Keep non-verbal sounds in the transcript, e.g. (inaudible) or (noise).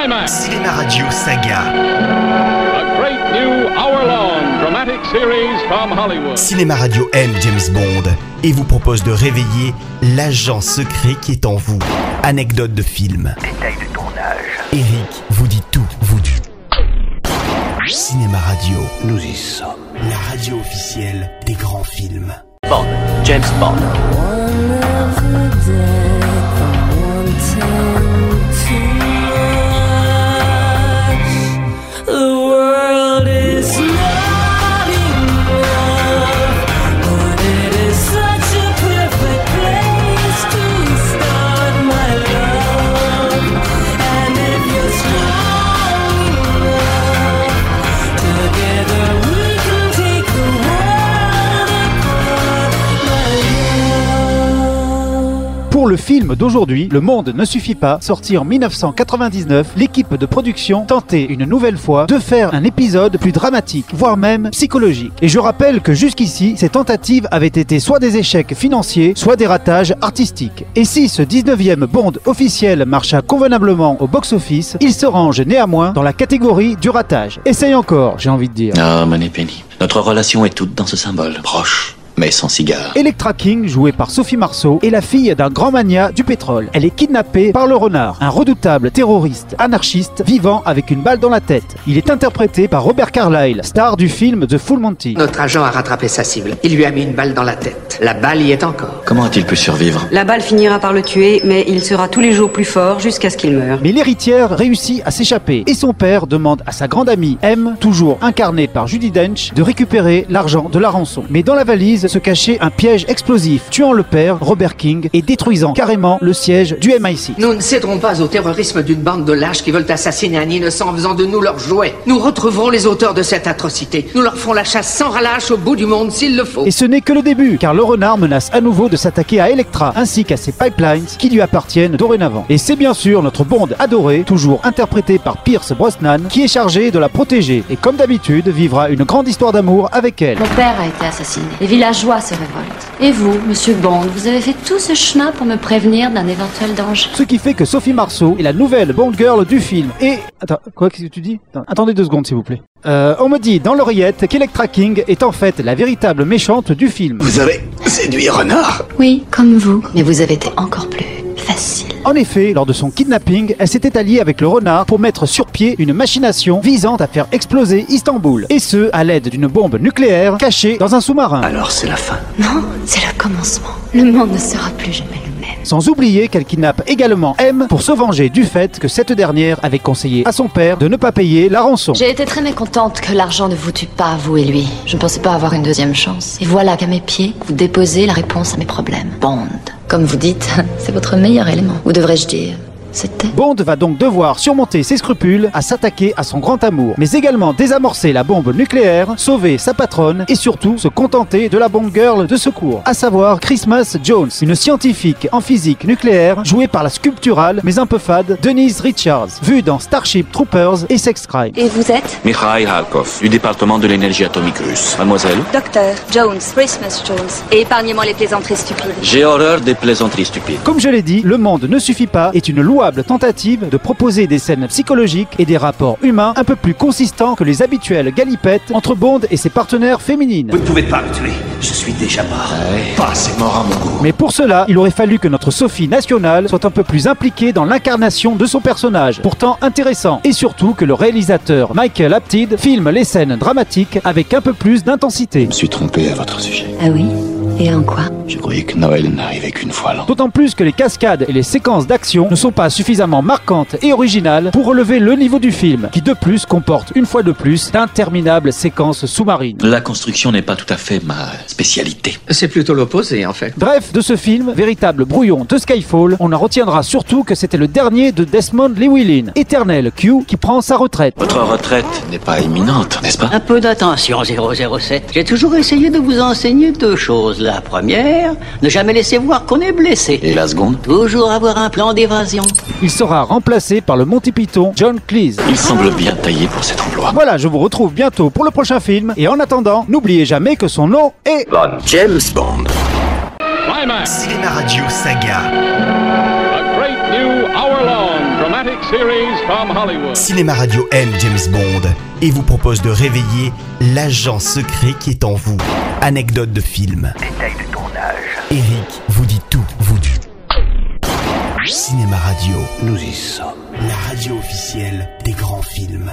Climax, Cinéma Radio Saga. a great new hour-long dramatic series from Hollywood. Cinéma Radio aime James Bond et vous propose de réveiller l'agent secret qui est en vous. Anecdote de film. Détail de tournage. Eric vous dit tout, vous dit. Cinéma Radio, Nous y sommes. la radio officielle des grands films. Bond. James Bond. The le film d'aujourd'hui, Le Monde ne suffit pas, sorti en 1999, l'équipe de production tentait une nouvelle fois de faire un épisode plus dramatique, voire même psychologique. Et je rappelle que jusqu'ici, ces tentatives avaient été soit des échecs financiers, soit des ratages artistiques. Et si ce 19e Bond officiel marcha convenablement au box-office, il se range néanmoins dans la catégorie du ratage. Essaye encore, j'ai envie de dire. Ah. Notre relation est toute dans ce symbole. Proche, mais sans cigare. Electra King, jouée par Sophie Marceau, est la fille d'un grand mania du pétrole. Elle est kidnappée par le renard, un redoutable terroriste anarchiste vivant avec une balle dans la tête. Il est interprété par Robert Carlyle, star du film The Full Monty. Notre agent a rattrapé sa cible. Il lui a mis une balle dans la tête. La balle y est encore. Comment a-t-il pu survivre? La balle finira par le tuer, mais il sera tous les jours plus fort jusqu'à ce qu'il meure. Mais l'héritière réussit à s'échapper et son père demande à sa grande amie M, toujours incarnée par Judy Dench, de récupérer l'argent de la rançon. Mais dans la valise se cachait un piège explosif, tuant le père, Robert King, et détruisant carrément le siège du MI6. Nous ne céderons pas au terrorisme d'une bande de lâches qui veulent assassiner un innocent en faisant de nous leurs jouets. Nous retrouverons les auteurs de cette atrocité. Nous leur ferons la chasse sans relâche au bout du monde s'il le faut. Et ce n'est que le début, car le renard menace à nouveau de s'attaquer à Electra, ainsi qu'à ses pipelines qui lui appartiennent dorénavant. Et c'est bien sûr notre Bond adoré, toujours interprété par Pierce Brosnan, qui est chargé de la protéger, et comme d'habitude, vivra une grande histoire d'amour avec elle. Mon père a été assassiné. Les villageois se révoltent. Et vous, monsieur Bond, vous avez fait tout ce chemin pour me prévenir d'un éventuel danger. Ce qui fait que Sophie Marceau est la nouvelle Bond Girl du film. Et... Attends, quoi, qu'est-ce que tu dis? Attends, Attendez deux secondes, s'il vous plaît. Euh, on me dit dans l'oreillette qu'Electra King est en fait la véritable méchante du film. Vous avez séduit Renard? Oui, comme vous. Mais vous avez été encore plus facile. En effet, lors de son kidnapping, elle s'était alliée avec le renard pour mettre sur pied une machination visant à faire exploser Istanbul. Et ce, à l'aide d'une bombe nucléaire cachée dans un sous-marin. Alors c'est la fin. Non, c'est le commencement. Le monde ne sera plus jamais le même. Sans oublier qu'elle kidnappe également M pour se venger du fait que cette dernière avait conseillé à son père de ne pas payer la rançon. J'ai été très mécontente que l'argent ne vous tue pas, vous et lui. Je ne pensais pas avoir une deuxième chance. Et voilà qu'à mes pieds, vous déposez la réponse à mes problèmes. Bond. Comme vous dites, (laughs) c'est votre meilleur élément. Ou devrais-je dire, c'était Bond va donc devoir surmonter ses scrupules à s'attaquer à son grand amour, mais également désamorcer la bombe nucléaire, sauver sa patronne et surtout se contenter de la bombe girl de secours, à savoir Christmas Jones, une scientifique en physique nucléaire jouée par la sculpturale mais un peu fade Denise Richards, vue dans Starship Troopers et Sex Crime. Et vous êtes Mikhail Halkov, du département de l'énergie atomique russe. Mademoiselle Docteur Jones, Christmas Jones. Et épargnez-moi les plaisanteries stupides. J'ai horreur des plaisanteries stupides. Comme je l'ai dit, Le Monde ne suffit pas est une louable tentative de proposer des scènes psychologiques et des rapports humains un peu plus consistants que les habituelles galipettes entre Bond et ses partenaires féminines. Vous ne pouvez pas me tuer. Je suis déjà mort. Pas assez mort à mon goût. Mais pour cela, il aurait fallu que notre Sophie nationale soit un peu plus impliquée dans l'incarnation de son personnage, pourtant intéressant, et surtout que le réalisateur Michael Apted filme les scènes dramatiques avec un peu plus d'intensité. Je me suis trompé à votre sujet. Ah oui? Et en quoi Je croyais que Noël n'arrivait qu'une fois l'an. D'autant plus que les cascades et les séquences d'action ne sont pas suffisamment marquantes et originales pour relever le niveau du film, qui de plus comporte une fois de plus d'interminables séquences sous-marines. La construction n'est pas tout à fait ma spécialité. C'est plutôt l'opposé, en fait. Bref, de ce film, véritable brouillon de Skyfall, on en retiendra surtout que c'était le dernier de Desmond Llewellyn, éternel Q qui prend sa retraite. Votre retraite n'est pas imminente, n'est-ce pas? Un peu d'attention, 007. J'ai toujours essayé de vous enseigner deux choses. La première, ne jamais laisser voir qu'on est blessé. Et la seconde Toujours avoir un plan d'évasion. Il sera remplacé par le Monty Python John Cleese. Il semble bien taillé pour cet emploi. Voilà, je vous retrouve bientôt pour le prochain film, et en attendant, n'oubliez jamais que son nom est... James Bond. Cinéma Radio Saga. Series from Hollywood. Cinéma Radio aime James Bond et vous propose de réveiller l'agent secret qui est en vous. Anecdote de film. Détail de tournage. Eric vous dit tout, vous dit. Cinéma Radio, Nous y sommes. la radio officielle des grands films.